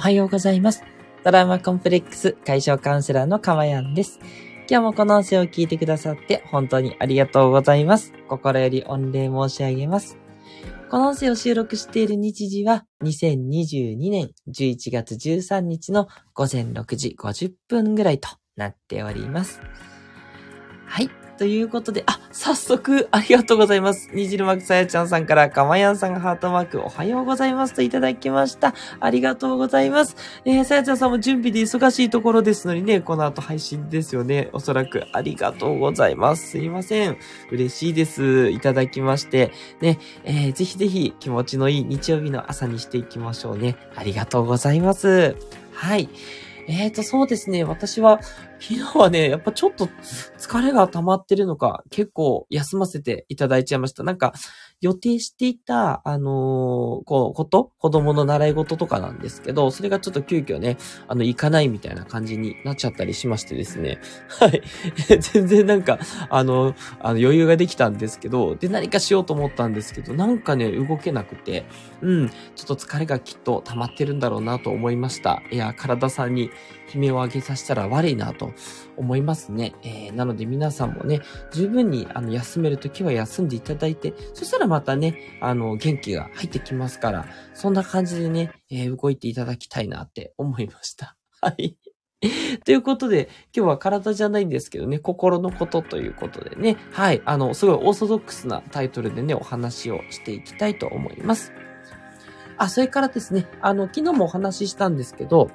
おはようございます。ドラマコンプレックス解消カウンセラーのかまやんです。今日もこの音声を聞いてくださって本当にありがとうございます。心より御礼申し上げます。この音声を収録している日時は2022年11月13日の午前6時50分ぐらいとなっております。はい。ということで、あ、早速、ありがとうございます。にじるまくさやちゃんさんから、かまやんさんがハートマーク、おはようございますといただきました。ありがとうございます。えー、さやちゃんさんも準備で忙しいところですのにね、この後配信ですよね。おそらく、ありがとうございます。すいません。嬉しいです。いただきまして。ね、えー、ぜひぜひ気持ちのいい日曜日の朝にしていきましょうね。ありがとうございます。はい。えーと、そうですね。私は、昨日はね、やっぱちょっと疲れが溜まってるのか、結構休ませていただいちゃいました。なんか、予定していた、あのー、こう、こと、子供の習い事とかなんですけど、それがちょっと急遽ね、あの、行かないみたいな感じになっちゃったりしましてですね。はい。全然なんか、あの、あの余裕ができたんですけど、で、何かしようと思ったんですけど、なんかね、動けなくて、うん、ちょっと疲れがきっと溜まってるんだろうなと思いました。いや、体さんに悲鳴を上げさせたら悪いなと思いますね。えー、なので皆さんもね、十分にあの休めるときは休んでいただいて、そしたらまたね、あの、元気が入ってきますから、そんな感じでね、えー、動いていただきたいなって思いました。はい。ということで、今日は体じゃないんですけどね、心のことということでね、はい、あの、すごいオーソドックスなタイトルでね、お話をしていきたいと思います。あ、それからですね、あの、昨日もお話ししたんですけど、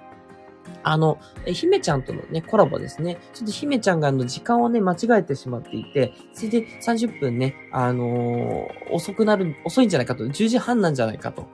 あの、え、姫ちゃんとのね、コラボですね。ちょっと姫ちゃんがあの、時間をね、間違えてしまっていて、それで30分ね、あのー、遅くなる、遅いんじゃないかと、10時半なんじゃないかと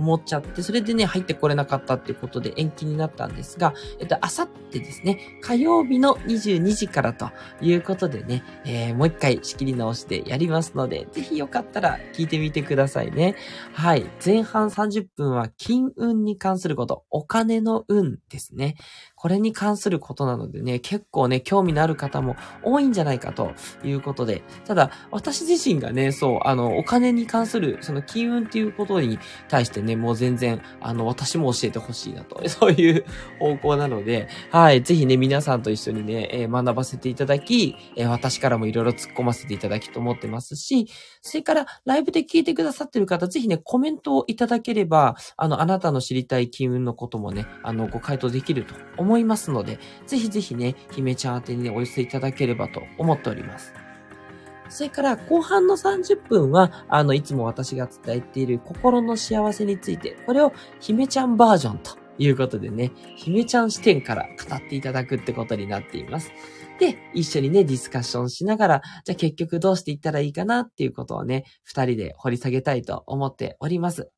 思っちゃって、それでね、入ってこれなかったっていうことで延期になったんですが、えっと、あさってですね、火曜日の22時からということでね、えー、もう一回仕切り直してやりますので、ぜひよかったら聞いてみてくださいね。はい。前半30分は金運に関すること、お金の運ですね。これに関することなのでね、結構ね、興味のある方も多いんじゃないかということで、ただ、私自身がね、そう、あの、お金に関する、その金運っていうことに対してね、ねもう全然、あの、私も教えてほしいなと、そういう方向なので、はい、ぜひね、皆さんと一緒にね、えー、学ばせていただき、えー、私からもいろいろ突っ込ませていただきと思ってますし、それから、ライブで聞いてくださってる方、ぜひね、コメントをいただければ、あの、あなたの知りたい金運のこともね、あの、ご回答できると思思いますので、ぜひぜひね、姫ちゃん宛てにね、お寄せいただければと思っております。それから後半の30分は、あの、いつも私が伝えている心の幸せについて、これを姫ちゃんバージョンということでね、姫ちゃん視点から語っていただくってことになっています。で、一緒にね、ディスカッションしながら、じゃあ結局どうしていったらいいかなっていうことをね、二人で掘り下げたいと思っております。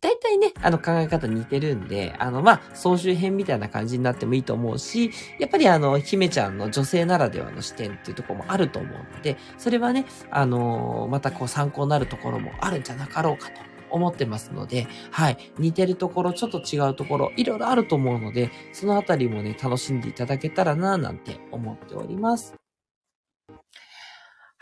大体ね、あの考え方似てるんで、あの、まあ、総集編みたいな感じになってもいいと思うし、やっぱりあの、姫ちゃんの女性ならではの視点っていうところもあると思うので、それはね、あのまたこう参考になるところもあるんじゃなかろうかと思ってますので、はい。似てるところ、ちょっと違うところ、いろいろあると思うので、そのあたりもね、楽しんでいただけたらな、なんて思っております。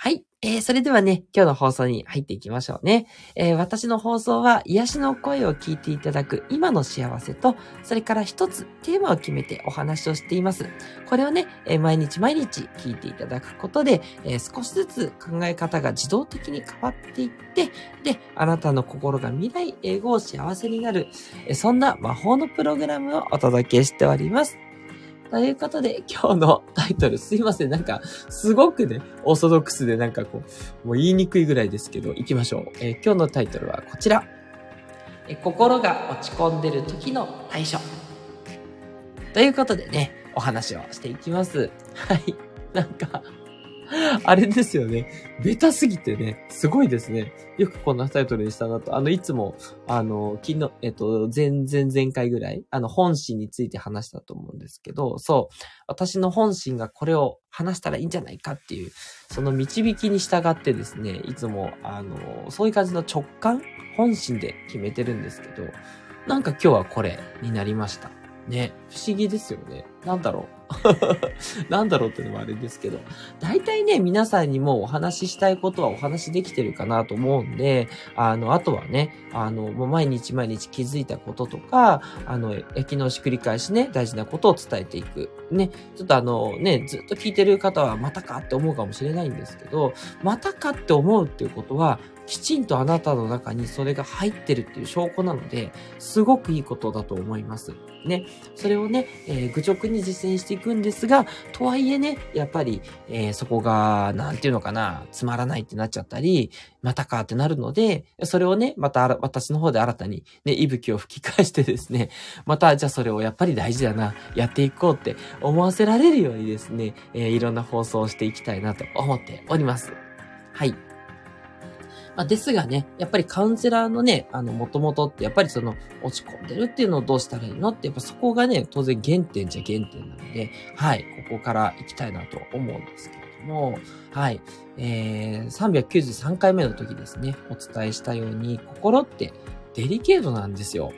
はい。えー、それではね、今日の放送に入っていきましょうね。えー、私の放送は癒しの声を聞いていただく今の幸せと、それから一つテーマを決めてお話をしています。これをね、えー、毎日毎日聞いていただくことで、え少しずつ考え方が自動的に変わっていって、で、あなたの心が未来英語を幸せになる、えそんな魔法のプログラムをお届けしております。ということで、今日のタイトル、すいません。なんか、すごくね、オーソドックスでなんかこう、もう言いにくいぐらいですけど、行きましょう。えー、今日のタイトルはこちら。え心が落ち込んでる時の対処。ということでね、お話をしていきます。はい。なんか、あれですよね。ベタすぎてね、すごいですね。よくこんなタイトルにしたなと。あの、いつも、あの、昨日、えっと、前々前回ぐらい、あの、本心について話したと思うんですけど、そう、私の本心がこれを話したらいいんじゃないかっていう、その導きに従ってですね、いつも、あの、そういう感じの直感本心で決めてるんですけど、なんか今日はこれになりました。ね、不思議ですよね。なんだろう。なんだろうっていうのもあれですけど。大体ね、皆さんにもお話ししたいことはお話しできてるかなと思うんで、あの、あとはね、あの、もう毎日毎日気づいたこととか、あの、焼き直し繰り返しね、大事なことを伝えていく。ね、ちょっとあの、ね、ずっと聞いてる方はまたかって思うかもしれないんですけど、またかって思うっていうことは、きちんとあなたの中にそれが入ってるっていう証拠なので、すごくいいことだと思います。ね。それをね、えー、愚直に実践していくんですが、とはいえね、やっぱり、えー、そこが、なんていうのかな、つまらないってなっちゃったり、またかってなるので、それをね、また私の方で新たにね、息吹を吹き返してですね、また、じゃあそれをやっぱり大事だな、やっていこうって思わせられるようにですね、えー、いろんな放送をしていきたいなと思っております。はい。まあ、ですがね、やっぱりカウンセラーのね、あの、もともとってやっぱりその、落ち込んでるっていうのをどうしたらいいのって、やっぱそこがね、当然原点じゃ原点なので、はい、ここから行きたいなと思うんですけれども、はい、えー、393回目の時ですね、お伝えしたように、心ってデリケートなんですよ。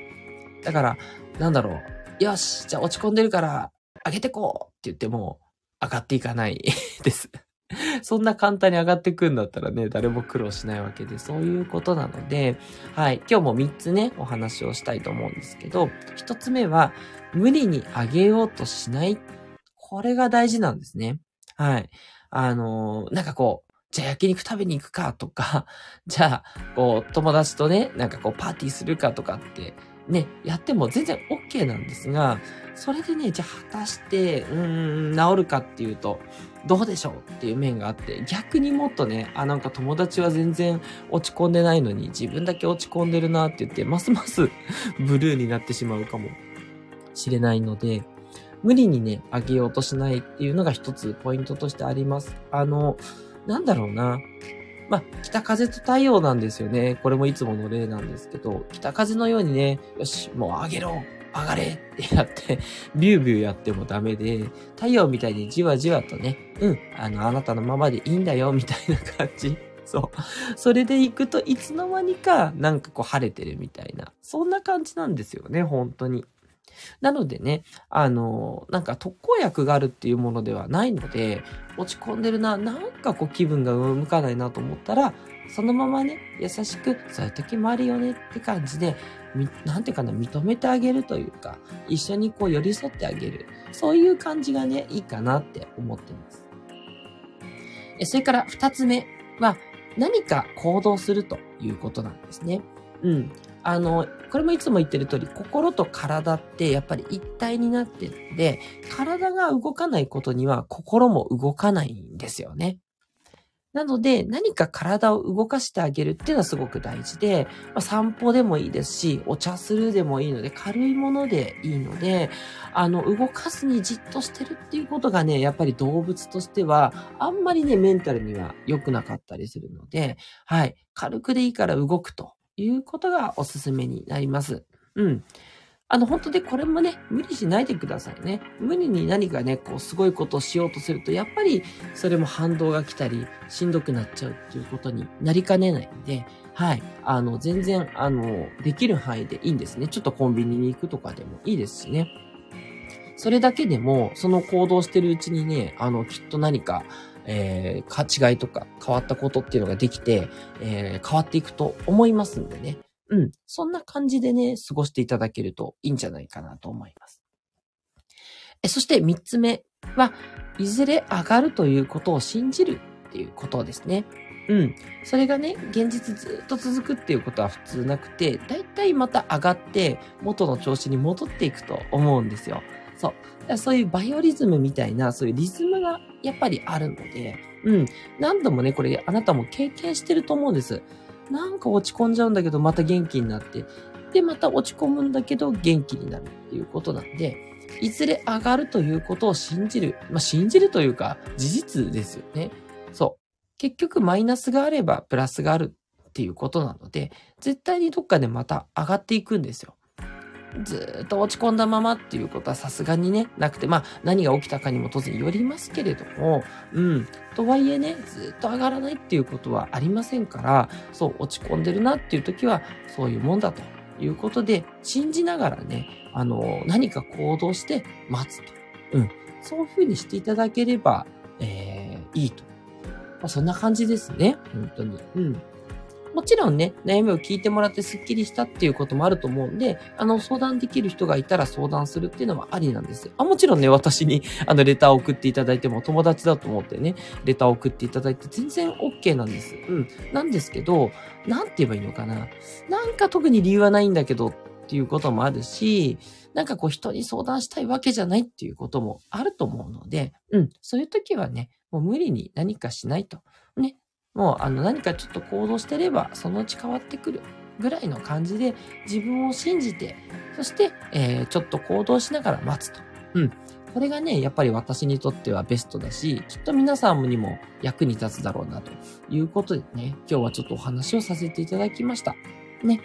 だから、なんだろう、よし、じゃあ落ち込んでるから、上げてこうって言っても、上がっていかないです。そんな簡単に上がってくんだったらね、誰も苦労しないわけで、そういうことなので、はい、今日も3つね、お話をしたいと思うんですけど、1つ目は、無理に上げようとしない。これが大事なんですね。はい。あのー、なんかこう、じゃあ焼肉食べに行くかとか、じゃあ、こう、友達とね、なんかこう、パーティーするかとかって、ね、やっても全然 OK なんですが、それでね、じゃあ果たして、うーん、治るかっていうと、どうでしょうっていう面があって、逆にもっとね、あ、なんか友達は全然落ち込んでないのに、自分だけ落ち込んでるなって言って、ますます ブルーになってしまうかもしれないので、無理にね、上げようとしないっていうのが一つポイントとしてあります。あの、なんだろうな。まあ、北風と太陽なんですよね。これもいつもの例なんですけど、北風のようにね、よし、もう上げろ上がれってやって、ビュービューやってもダメで、太陽みたいにじわじわとね、うん、あの、あなたのままでいいんだよ、みたいな感じ。そう。それで行くといつの間にかなんかこう晴れてるみたいな。そんな感じなんですよね、本当に。なのでね、あの、なんか特効薬があるっていうものではないので、落ち込んでるな、なんかこう気分が向かないなと思ったら、そのままね、優しく、そういう時もあるよねって感じで、なんていうかな、認めてあげるというか、一緒にこう寄り添ってあげる。そういう感じがね、いいかなって思ってます。それから二つ目は、何か行動するということなんですね。うん。あの、これもいつも言ってる通り、心と体ってやっぱり一体になってるんで、体が動かないことには心も動かないんですよね。なので、何か体を動かしてあげるっていうのはすごく大事で、まあ、散歩でもいいですし、お茶するでもいいので、軽いものでいいので、あの、動かずにじっとしてるっていうことがね、やっぱり動物としては、あんまりね、メンタルには良くなかったりするので、はい、軽くでいいから動くということがおすすめになります。うん。あの、本当でこれもね、無理しないでくださいね。無理に何かね、こう、すごいことをしようとすると、やっぱり、それも反動が来たり、しんどくなっちゃうっていうことになりかねないんで、はい。あの、全然、あの、できる範囲でいいんですね。ちょっとコンビニに行くとかでもいいですしね。それだけでも、その行動してるうちにね、あの、きっと何か、えー、違いとか変わったことっていうのができて、えー、変わっていくと思いますんでね。うん。そんな感じでね、過ごしていただけるといいんじゃないかなと思います。えそして三つ目は、いずれ上がるということを信じるっていうことですね。うん。それがね、現実ずっと続くっていうことは普通なくて、だいたいまた上がって元の調子に戻っていくと思うんですよ。そう。そういうバイオリズムみたいな、そういうリズムがやっぱりあるので、うん。何度もね、これあなたも経験してると思うんです。なんか落ち込んじゃうんだけど、また元気になって、で、また落ち込むんだけど、元気になるっていうことなんで、いずれ上がるということを信じる。まあ、信じるというか、事実ですよね。そう。結局、マイナスがあれば、プラスがあるっていうことなので、絶対にどっかでまた上がっていくんですよ。ずっと落ち込んだままっていうことはさすがにね、なくて、まあ何が起きたかにも当然よりますけれども、うん。とはいえね、ずっと上がらないっていうことはありませんから、そう、落ち込んでるなっていう時は、そういうもんだということで、信じながらね、あの、何か行動して待つと。うん。そういうふうにしていただければ、えー、いいと。まあ、そんな感じですね。本当に。うん。もちろんね、悩みを聞いてもらってスッキリしたっていうこともあると思うんで、あの、相談できる人がいたら相談するっていうのもありなんです。あ、もちろんね、私に、あの、レターを送っていただいても友達だと思ってね、レターを送っていただいて全然 OK なんです。うん。なんですけど、なんて言えばいいのかな。なんか特に理由はないんだけどっていうこともあるし、なんかこう人に相談したいわけじゃないっていうこともあると思うので、うん。そういう時はね、もう無理に何かしないと。ね。もうあの何かちょっと行動してればそのうち変わってくるぐらいの感じで自分を信じて、そして、えー、ちょっと行動しながら待つと。うん。これがね、やっぱり私にとってはベストだし、きっと皆さんにも役に立つだろうなということでね、今日はちょっとお話をさせていただきました。ね。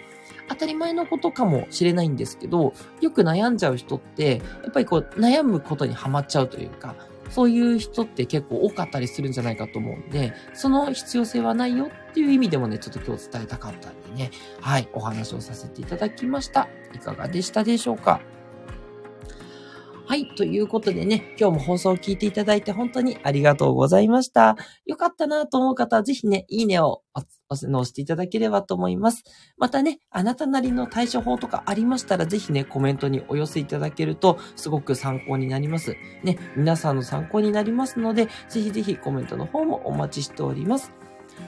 当たり前のことかもしれないんですけど、よく悩んじゃう人って、やっぱりこう悩むことにはまっちゃうというか、そういう人って結構多かったりするんじゃないかと思うんで、その必要性はないよっていう意味でもね、ちょっと今日伝えたかったんでね、はい、お話をさせていただきました。いかがでしたでしょうか？はい。ということでね、今日も放送を聞いていただいて本当にありがとうございました。よかったなと思う方はぜひね、いいねを押していただければと思います。またね、あなたなりの対処法とかありましたらぜひね、コメントにお寄せいただけるとすごく参考になります。ね、皆さんの参考になりますので、ぜひぜひコメントの方もお待ちしております。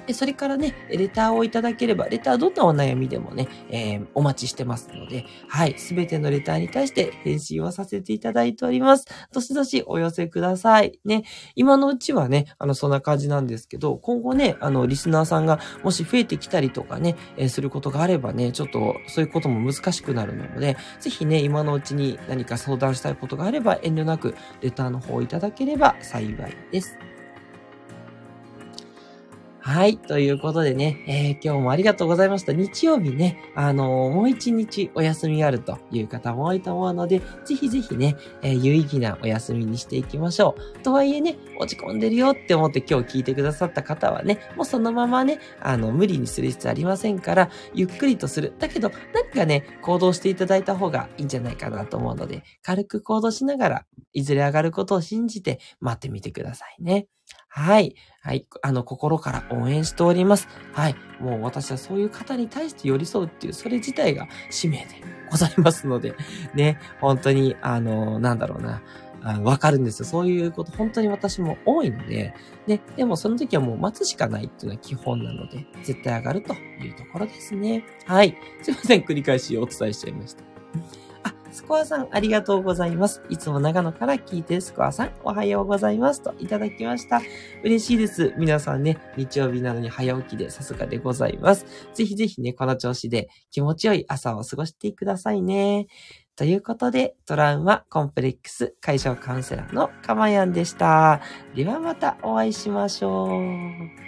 でそれからね、レターをいただければ、レターどんなお悩みでもね、えー、お待ちしてますので、はい、すべてのレターに対して返信をさせていただいております。どしどしお寄せください。ね、今のうちはね、あの、そんな感じなんですけど、今後ね、あの、リスナーさんがもし増えてきたりとかね、えー、することがあればね、ちょっとそういうことも難しくなるので、ぜひね、今のうちに何か相談したいことがあれば遠慮なくレターの方をいただければ幸いです。はい。ということでね、えー、今日もありがとうございました。日曜日ね、あのー、もう一日お休みがあるという方も多いと思うので、ぜひぜひね、えー、有意義なお休みにしていきましょう。とはいえね、落ち込んでるよって思って今日聞いてくださった方はね、もうそのままね、あの、無理にする必要ありませんから、ゆっくりとする。だけど、何かね、行動していただいた方がいいんじゃないかなと思うので、軽く行動しながら、いずれ上がることを信じて待ってみてくださいね。はい。はい。あの、心から応援しております。はい。もう私はそういう方に対して寄り添うっていう、それ自体が使命でございますので、ね、本当に、あの、なんだろうな。わかるんですよ。そういうこと、本当に私も多いので、ね、でもその時はもう待つしかないっていうのは基本なので、絶対上がるというところですね。はい。すいません。繰り返しお伝えしちゃいました。スコアさん、ありがとうございます。いつも長野から聞いてスコアさん、おはようございます。といただきました。嬉しいです。皆さんね、日曜日なのに早起きでさすがでございます。ぜひぜひね、この調子で気持ちよい朝を過ごしてくださいね。ということで、トラウマコンプレックス解消カウンセラーのかまやんでした。ではまたお会いしましょう。